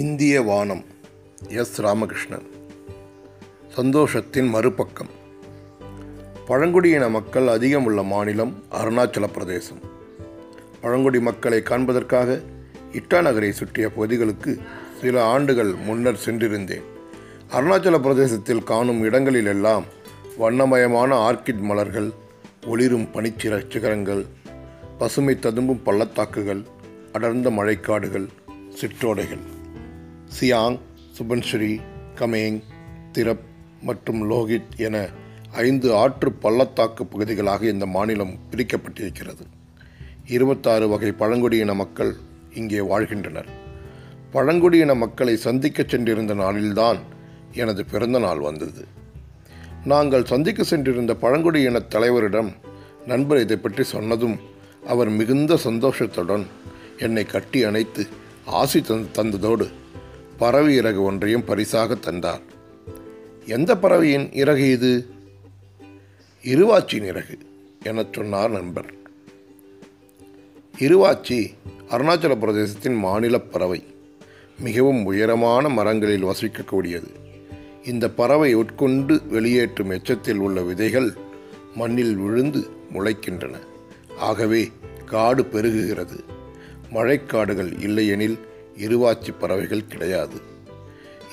இந்திய வானம் எஸ் ராமகிருஷ்ணன் சந்தோஷத்தின் மறுபக்கம் பழங்குடியின மக்கள் அதிகம் உள்ள மாநிலம் அருணாச்சல பிரதேசம் பழங்குடி மக்களை காண்பதற்காக இட்டா நகரை சுற்றிய பகுதிகளுக்கு சில ஆண்டுகள் முன்னர் சென்றிருந்தேன் அருணாச்சல பிரதேசத்தில் காணும் இடங்களிலெல்லாம் வண்ணமயமான ஆர்கிட் மலர்கள் ஒளிரும் பனிச்சிர சிகரங்கள் பசுமை ததும்பும் பள்ளத்தாக்குகள் அடர்ந்த மழைக்காடுகள் சிற்றோடைகள் சியாங் சுபன்ஸ்ரீ கமேங் திரப் மற்றும் லோஹித் என ஐந்து ஆற்று பள்ளத்தாக்கு பகுதிகளாக இந்த மாநிலம் பிரிக்கப்பட்டிருக்கிறது இருபத்தாறு வகை பழங்குடியின மக்கள் இங்கே வாழ்கின்றனர் பழங்குடியின மக்களை சந்திக்க சென்றிருந்த நாளில்தான் எனது பிறந்த நாள் வந்தது நாங்கள் சந்திக்க சென்றிருந்த பழங்குடியின தலைவரிடம் நண்பர் இதை பற்றி சொன்னதும் அவர் மிகுந்த சந்தோஷத்துடன் என்னை கட்டி அணைத்து ஆசி தந்ததோடு பறவை இறகு ஒன்றையும் பரிசாக தந்தார் எந்த பறவையின் இறகு இது இருவாச்சியின் இறகு எனச் சொன்னார் நண்பர் இருவாச்சி அருணாச்சல பிரதேசத்தின் மாநில பறவை மிகவும் உயரமான மரங்களில் வசிக்கக்கூடியது இந்த பறவை உட்கொண்டு வெளியேற்றும் எச்சத்தில் உள்ள விதைகள் மண்ணில் விழுந்து முளைக்கின்றன ஆகவே காடு பெருகுகிறது மழைக்காடுகள் இல்லையெனில் இருவாச்சி பறவைகள் கிடையாது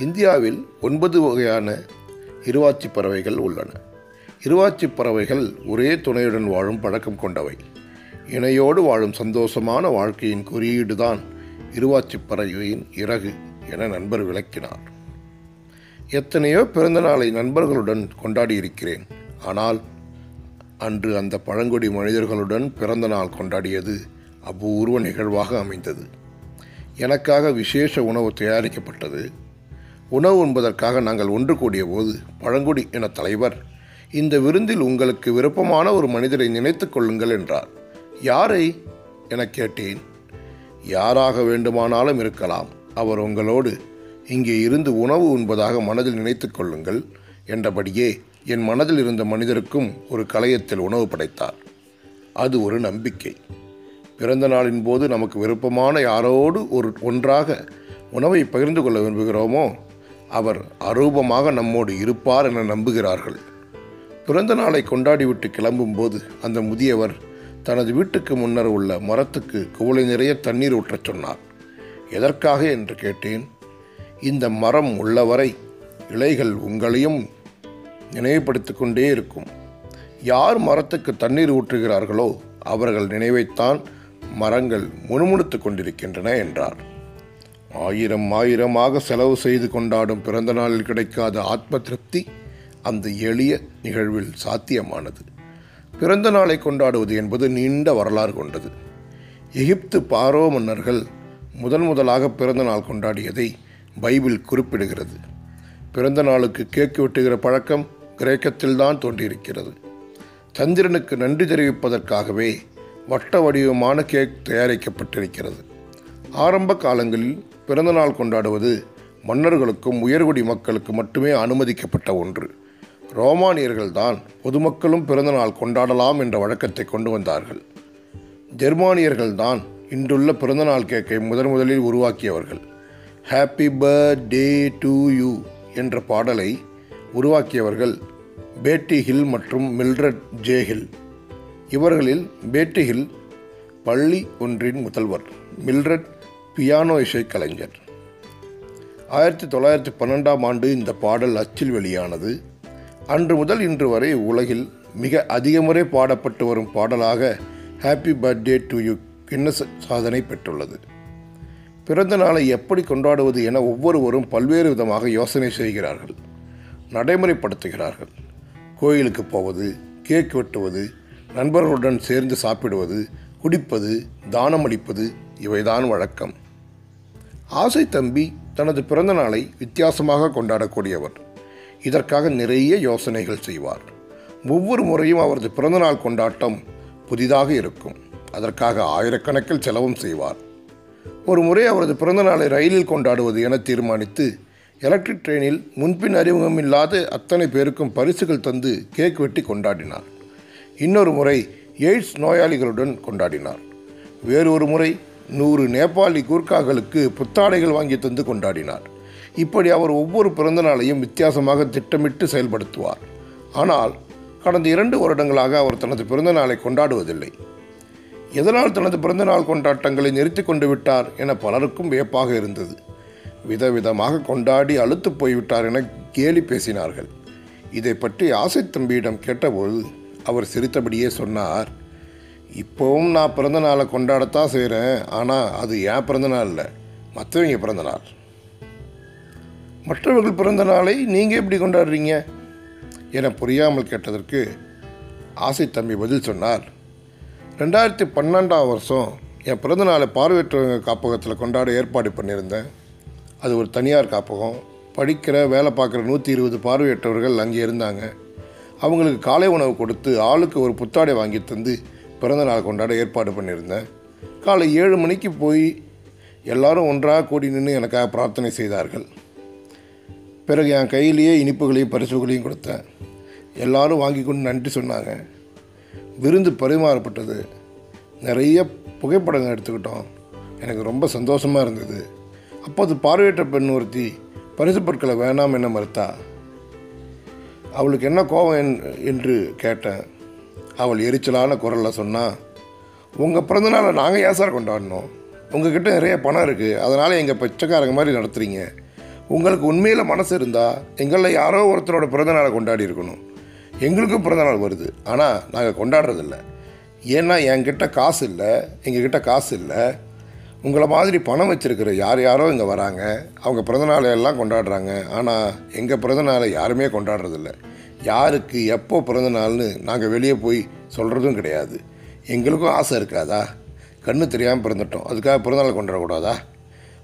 இந்தியாவில் ஒன்பது வகையான இருவாச்சி பறவைகள் உள்ளன இருவாச்சி பறவைகள் ஒரே துணையுடன் வாழும் பழக்கம் கொண்டவை இணையோடு வாழும் சந்தோஷமான வாழ்க்கையின் குறியீடுதான் இருவாச்சி பறவையின் இறகு என நண்பர் விளக்கினார் எத்தனையோ பிறந்தநாளை நண்பர்களுடன் கொண்டாடியிருக்கிறேன் ஆனால் அன்று அந்த பழங்குடி மனிதர்களுடன் பிறந்த நாள் கொண்டாடியது அபூர்வ நிகழ்வாக அமைந்தது எனக்காக விசேஷ உணவு தயாரிக்கப்பட்டது உணவு உண்பதற்காக நாங்கள் ஒன்று கூடிய போது பழங்குடி என தலைவர் இந்த விருந்தில் உங்களுக்கு விருப்பமான ஒரு மனிதரை நினைத்து கொள்ளுங்கள் என்றார் யாரை என கேட்டேன் யாராக வேண்டுமானாலும் இருக்கலாம் அவர் உங்களோடு இங்கே இருந்து உணவு உண்பதாக மனதில் நினைத்து கொள்ளுங்கள் என்றபடியே என் மனதில் இருந்த மனிதருக்கும் ஒரு கலையத்தில் உணவு படைத்தார் அது ஒரு நம்பிக்கை பிறந்த நாளின் போது நமக்கு விருப்பமான யாரோடு ஒரு ஒன்றாக உணவை பகிர்ந்து கொள்ள விரும்புகிறோமோ அவர் அரூபமாக நம்மோடு இருப்பார் என நம்புகிறார்கள் பிறந்த நாளை கொண்டாடிவிட்டு போது அந்த முதியவர் தனது வீட்டுக்கு முன்னர் உள்ள மரத்துக்கு குவளை நிறைய தண்ணீர் ஊற்றச் சொன்னார் எதற்காக என்று கேட்டேன் இந்த மரம் உள்ளவரை இலைகள் உங்களையும் நினைவுபடுத்தி கொண்டே இருக்கும் யார் மரத்துக்கு தண்ணீர் ஊற்றுகிறார்களோ அவர்கள் நினைவைத்தான் மரங்கள் முணுமுணுத்துக் கொண்டிருக்கின்றன என்றார் ஆயிரம் ஆயிரமாக செலவு செய்து கொண்டாடும் பிறந்த நாளில் கிடைக்காத ஆத்ம திருப்தி அந்த எளிய நிகழ்வில் சாத்தியமானது பிறந்த நாளை கொண்டாடுவது என்பது நீண்ட வரலாறு கொண்டது எகிப்து பாரோ மன்னர்கள் முதன் முதலாக பிறந்த நாள் கொண்டாடியதை பைபிள் குறிப்பிடுகிறது பிறந்த நாளுக்கு கேக்கு வெட்டுகிற பழக்கம் கிரேக்கத்தில்தான் தோன்றியிருக்கிறது சந்திரனுக்கு நன்றி தெரிவிப்பதற்காகவே வட்ட வடிவமான கேக் தயாரிக்கப்பட்டிருக்கிறது ஆரம்ப காலங்களில் பிறந்தநாள் கொண்டாடுவது மன்னர்களுக்கும் உயர்குடி மக்களுக்கு மட்டுமே அனுமதிக்கப்பட்ட ஒன்று ரோமானியர்கள்தான் பொதுமக்களும் பிறந்தநாள் கொண்டாடலாம் என்ற வழக்கத்தை கொண்டு வந்தார்கள் ஜெர்மானியர்கள்தான் இன்றுள்ள பிறந்தநாள் கேக்கை முதன் முதலில் உருவாக்கியவர்கள் ஹாப்பி பர்த்டே டு யூ என்ற பாடலை உருவாக்கியவர்கள் பேட்டி ஹில் மற்றும் மில்ரட் ஜே ஹில் இவர்களில் பேட்டியில் பள்ளி ஒன்றின் முதல்வர் மில்ரட் பியானோ இசைக்கலைஞர் ஆயிரத்தி தொள்ளாயிரத்தி பன்னெண்டாம் ஆண்டு இந்த பாடல் அச்சில் வெளியானது அன்று முதல் இன்று வரை உலகில் மிக அதிகமுறை பாடப்பட்டு வரும் பாடலாக happy birthday to you Guinness சாதனை பெற்றுள்ளது பிறந்த நாளை எப்படி கொண்டாடுவது என ஒவ்வொருவரும் பல்வேறு விதமாக யோசனை செய்கிறார்கள் நடைமுறைப்படுத்துகிறார்கள் கோயிலுக்கு போவது கேக் வெட்டுவது நண்பர்களுடன் சேர்ந்து சாப்பிடுவது குடிப்பது தானம் அளிப்பது இவைதான் வழக்கம் ஆசை தம்பி தனது பிறந்த நாளை வித்தியாசமாக கொண்டாடக்கூடியவர் இதற்காக நிறைய யோசனைகள் செய்வார் ஒவ்வொரு முறையும் அவரது பிறந்தநாள் கொண்டாட்டம் புதிதாக இருக்கும் அதற்காக ஆயிரக்கணக்கில் செலவும் செய்வார் ஒரு முறை அவரது பிறந்தநாளை ரயிலில் கொண்டாடுவது என தீர்மானித்து எலக்ட்ரிக் ட்ரெயினில் முன்பின் அறிமுகம் இல்லாத அத்தனை பேருக்கும் பரிசுகள் தந்து கேக் வெட்டி கொண்டாடினார் இன்னொரு முறை எய்ட்ஸ் நோயாளிகளுடன் கொண்டாடினார் வேறு ஒரு முறை நூறு நேபாளி கூர்க்காக்களுக்கு புத்தாடைகள் வாங்கி தந்து கொண்டாடினார் இப்படி அவர் ஒவ்வொரு பிறந்த நாளையும் வித்தியாசமாக திட்டமிட்டு செயல்படுத்துவார் ஆனால் கடந்த இரண்டு வருடங்களாக அவர் தனது பிறந்த நாளை கொண்டாடுவதில்லை எதனால் தனது பிறந்தநாள் கொண்டாட்டங்களை நிறுத்தி கொண்டு விட்டார் என பலருக்கும் வியப்பாக இருந்தது விதவிதமாக கொண்டாடி அழுத்து போய்விட்டார் என கேலி பேசினார்கள் இதை பற்றி ஆசை தம்பியிடம் கேட்டபோது அவர் சிரித்தபடியே சொன்னார் இப்போவும் நான் பிறந்த நாளை கொண்டாடத்தான் செய்கிறேன் ஆனால் அது என் பிறந்த நாள் இல்லை மற்றவங்க பிறந்த நாள் மற்றவர்கள் பிறந்த நாளை நீங்கள் எப்படி கொண்டாடுறீங்க என புரியாமல் கேட்டதற்கு ஆசை தம்பி பதில் சொன்னார் ரெண்டாயிரத்தி பன்னெண்டாம் வருஷம் என் பிறந்தநாளை பார்வையற்றவங்க காப்பகத்தில் கொண்டாட ஏற்பாடு பண்ணியிருந்தேன் அது ஒரு தனியார் காப்பகம் படிக்கிற வேலை பார்க்குற நூற்றி இருபது பார்வையற்றவர்கள் அங்கே இருந்தாங்க அவங்களுக்கு காலை உணவு கொடுத்து ஆளுக்கு ஒரு புத்தாடை வாங்கி தந்து பிறந்த கொண்டாட ஏற்பாடு பண்ணியிருந்தேன் காலை ஏழு மணிக்கு போய் எல்லாரும் ஒன்றாக கூடி நின்று எனக்காக பிரார்த்தனை செய்தார்கள் பிறகு என் கையிலேயே இனிப்புகளையும் பரிசுகளையும் கொடுத்தேன் எல்லாரும் வாங்கி கொண்டு நன்றி சொன்னாங்க விருந்து பரிமாறப்பட்டது நிறைய புகைப்படங்கள் எடுத்துக்கிட்டோம் எனக்கு ரொம்ப சந்தோஷமாக இருந்தது அப்போது பார்வையற்ற பெண் ஒருத்தி பரிசு பொருட்களை வேணாம் என்ன மறுத்தா அவளுக்கு என்ன கோபம் என்று கேட்டேன் அவள் எரிச்சலான குரலில் சொன்னால் உங்கள் பிறந்தநாளை நாங்கள் ஏன் சார் கொண்டாடினோம் கிட்டே நிறைய பணம் இருக்குது அதனால் எங்கள் பிச்சைக்காரங்க மாதிரி நடத்துகிறீங்க உங்களுக்கு உண்மையில் மனசு இருந்தால் எங்களில் யாரோ ஒருத்தரோட பிறந்தநாளை கொண்டாடி இருக்கணும் எங்களுக்கும் பிறந்தநாள் வருது ஆனால் நாங்கள் கொண்டாடுறதில்ல ஏன்னா என்கிட்ட காசு இல்லை எங்ககிட்ட காசு இல்லை உங்களை மாதிரி பணம் வச்சுருக்கிற யார் யாரோ இங்கே வராங்க அவங்க பிறந்தநாளையெல்லாம் கொண்டாடுறாங்க ஆனால் எங்கள் பிறந்தநாளை யாருமே கொண்டாடுறதில்ல யாருக்கு எப்போ பிறந்தநாள்னு நாங்கள் வெளியே போய் சொல்கிறதும் கிடையாது எங்களுக்கும் ஆசை இருக்காதா கண்ணு தெரியாமல் பிறந்துட்டோம் அதுக்காக பிறந்தநாள் கொண்டாடக்கூடாதா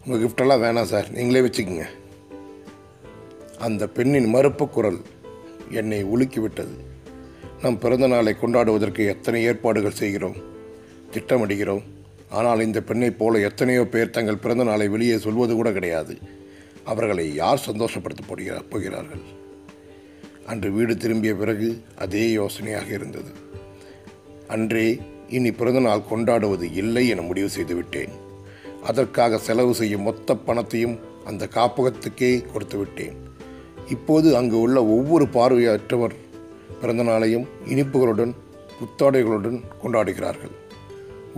உங்கள் கிஃப்டெல்லாம் வேணாம் சார் நீங்களே வச்சுக்கோங்க அந்த பெண்ணின் மறுப்பு குரல் என்னை உலுக்கிவிட்டது நம் பிறந்த நாளை கொண்டாடுவதற்கு எத்தனை ஏற்பாடுகள் செய்கிறோம் திட்டமிடுகிறோம் ஆனால் இந்த பெண்ணைப் போல எத்தனையோ பேர் தங்கள் பிறந்த நாளை வெளியே சொல்வது கூட கிடையாது அவர்களை யார் சந்தோஷப்படுத்த போகிறார்கள் அன்று வீடு திரும்பிய பிறகு அதே யோசனையாக இருந்தது அன்றே இனி பிறந்தநாள் கொண்டாடுவது இல்லை என முடிவு செய்துவிட்டேன் அதற்காக செலவு செய்யும் மொத்த பணத்தையும் அந்த காப்பகத்துக்கே கொடுத்து விட்டேன் இப்போது அங்கு உள்ள ஒவ்வொரு பார்வையற்றவர் பிறந்தநாளையும் இனிப்புகளுடன் புத்தாடைகளுடன் கொண்டாடுகிறார்கள்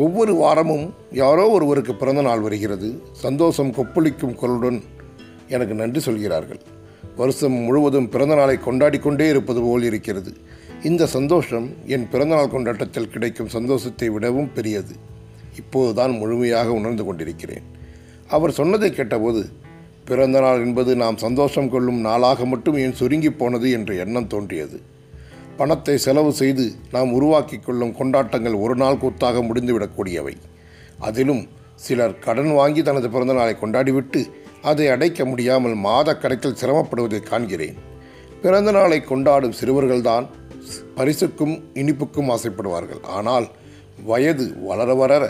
ஒவ்வொரு வாரமும் யாரோ ஒருவருக்கு பிறந்த நாள் வருகிறது சந்தோஷம் கொப்பளிக்கும் குரலுடன் எனக்கு நன்றி சொல்கிறார்கள் வருஷம் முழுவதும் பிறந்த நாளை கொண்டாடி கொண்டே இருப்பது போல் இருக்கிறது இந்த சந்தோஷம் என் பிறந்தநாள் கொண்டாட்டத்தில் கிடைக்கும் சந்தோஷத்தை விடவும் பெரியது இப்போதுதான் முழுமையாக உணர்ந்து கொண்டிருக்கிறேன் அவர் சொன்னதை கேட்டபோது பிறந்தநாள் என்பது நாம் சந்தோஷம் கொள்ளும் நாளாக மட்டும் ஏன் சுருங்கி போனது என்ற எண்ணம் தோன்றியது பணத்தை செலவு செய்து நாம் உருவாக்கி கொள்ளும் கொண்டாட்டங்கள் ஒரு நாள் கூத்தாக முடிந்துவிடக்கூடியவை அதிலும் சிலர் கடன் வாங்கி தனது பிறந்தநாளை கொண்டாடிவிட்டு அதை அடைக்க முடியாமல் மாத கணக்கில் சிரமப்படுவதை காண்கிறேன் பிறந்த நாளை கொண்டாடும் சிறுவர்கள்தான் பரிசுக்கும் இனிப்புக்கும் ஆசைப்படுவார்கள் ஆனால் வயது வளர வளர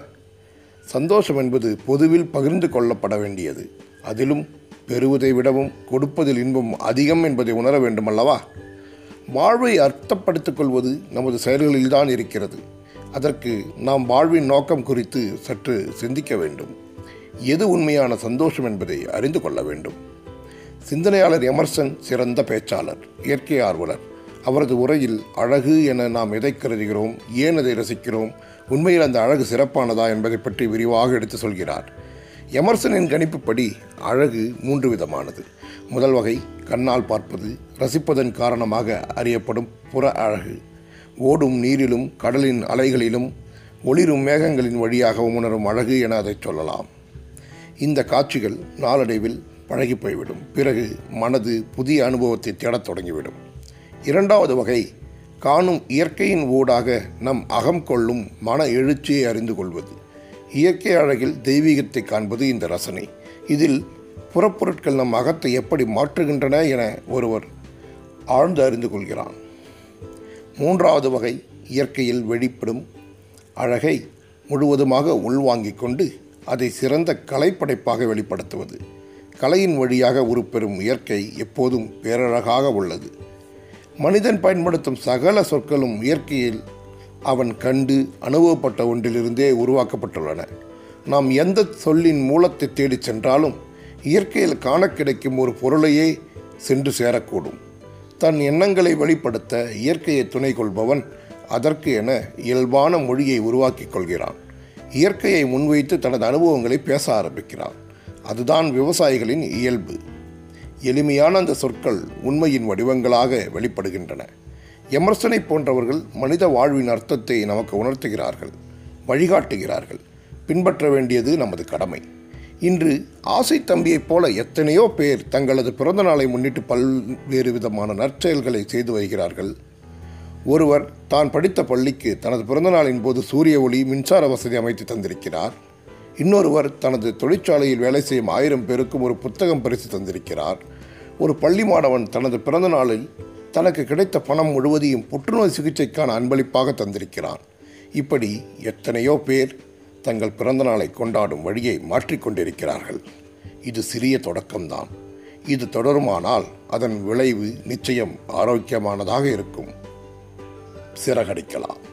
சந்தோஷம் என்பது பொதுவில் பகிர்ந்து கொள்ளப்பட வேண்டியது அதிலும் பெறுவதை விடவும் கொடுப்பதில் இன்பம் அதிகம் என்பதை உணர வேண்டுமல்லவா வாழ்வை அர்த்தப்படுத்திக் கொள்வது நமது செயல்களில்தான் இருக்கிறது அதற்கு நாம் வாழ்வின் நோக்கம் குறித்து சற்று சிந்திக்க வேண்டும் எது உண்மையான சந்தோஷம் என்பதை அறிந்து கொள்ள வேண்டும் சிந்தனையாளர் எமர்சன் சிறந்த பேச்சாளர் இயற்கை ஆர்வலர் அவரது உரையில் அழகு என நாம் எதை கருதுகிறோம் ஏன் அதை ரசிக்கிறோம் உண்மையில் அந்த அழகு சிறப்பானதா என்பதை பற்றி விரிவாக எடுத்து சொல்கிறார் எமர்சனின் கணிப்புப்படி அழகு மூன்று விதமானது முதல் வகை கண்ணால் பார்ப்பது ரசிப்பதன் காரணமாக அறியப்படும் புற அழகு ஓடும் நீரிலும் கடலின் அலைகளிலும் ஒளிரும் மேகங்களின் வழியாக உணரும் அழகு என அதை சொல்லலாம் இந்த காட்சிகள் நாளடைவில் பழகி போய்விடும் பிறகு மனது புதிய அனுபவத்தை தேடத் தொடங்கிவிடும் இரண்டாவது வகை காணும் இயற்கையின் ஊடாக நம் அகம் கொள்ளும் மன எழுச்சியை அறிந்து கொள்வது இயற்கை அழகில் தெய்வீகத்தை காண்பது இந்த ரசனை இதில் புறப்பொருட்கள் நம் அகத்தை எப்படி மாற்றுகின்றன என ஒருவர் ஆழ்ந்து அறிந்து கொள்கிறான் மூன்றாவது வகை இயற்கையில் வெளிப்படும் அழகை முழுவதுமாக உள்வாங்கிக் கொண்டு அதை சிறந்த கலைப்படைப்பாக வெளிப்படுத்துவது கலையின் வழியாக உருப்பெறும் இயற்கை எப்போதும் பேரழகாக உள்ளது மனிதன் பயன்படுத்தும் சகல சொற்களும் இயற்கையில் அவன் கண்டு அனுபவப்பட்ட ஒன்றிலிருந்தே உருவாக்கப்பட்டுள்ளன நாம் எந்த சொல்லின் மூலத்தை தேடிச் சென்றாலும் இயற்கையில் காண கிடைக்கும் ஒரு பொருளையே சென்று சேரக்கூடும் தன் எண்ணங்களை வெளிப்படுத்த இயற்கையை துணை கொள்பவன் அதற்கு என இயல்பான மொழியை உருவாக்கிக் கொள்கிறான் இயற்கையை முன்வைத்து தனது அனுபவங்களை பேச ஆரம்பிக்கிறான் அதுதான் விவசாயிகளின் இயல்பு எளிமையான அந்த சொற்கள் உண்மையின் வடிவங்களாக வெளிப்படுகின்றன எமர்சனை போன்றவர்கள் மனித வாழ்வின் அர்த்தத்தை நமக்கு உணர்த்துகிறார்கள் வழிகாட்டுகிறார்கள் பின்பற்ற வேண்டியது நமது கடமை இன்று ஆசை தம்பியைப் போல எத்தனையோ பேர் தங்களது பிறந்த நாளை முன்னிட்டு பல்வேறு விதமான நற்செயல்களை செய்து வருகிறார்கள் ஒருவர் தான் படித்த பள்ளிக்கு தனது பிறந்தநாளின் போது சூரிய ஒளி மின்சார வசதி அமைத்து தந்திருக்கிறார் இன்னொருவர் தனது தொழிற்சாலையில் வேலை செய்யும் ஆயிரம் பேருக்கும் ஒரு புத்தகம் பரிசு தந்திருக்கிறார் ஒரு பள்ளி மாணவன் தனது பிறந்த நாளில் தனக்கு கிடைத்த பணம் முழுவதையும் புற்றுநோய் சிகிச்சைக்கான அன்பளிப்பாக தந்திருக்கிறான் இப்படி எத்தனையோ பேர் தங்கள் பிறந்தநாளை கொண்டாடும் வழியை மாற்றிக்கொண்டிருக்கிறார்கள் இது சிறிய தொடக்கம்தான் இது தொடருமானால் அதன் விளைவு நிச்சயம் ஆரோக்கியமானதாக இருக்கும் சிறகடிக்கலாம்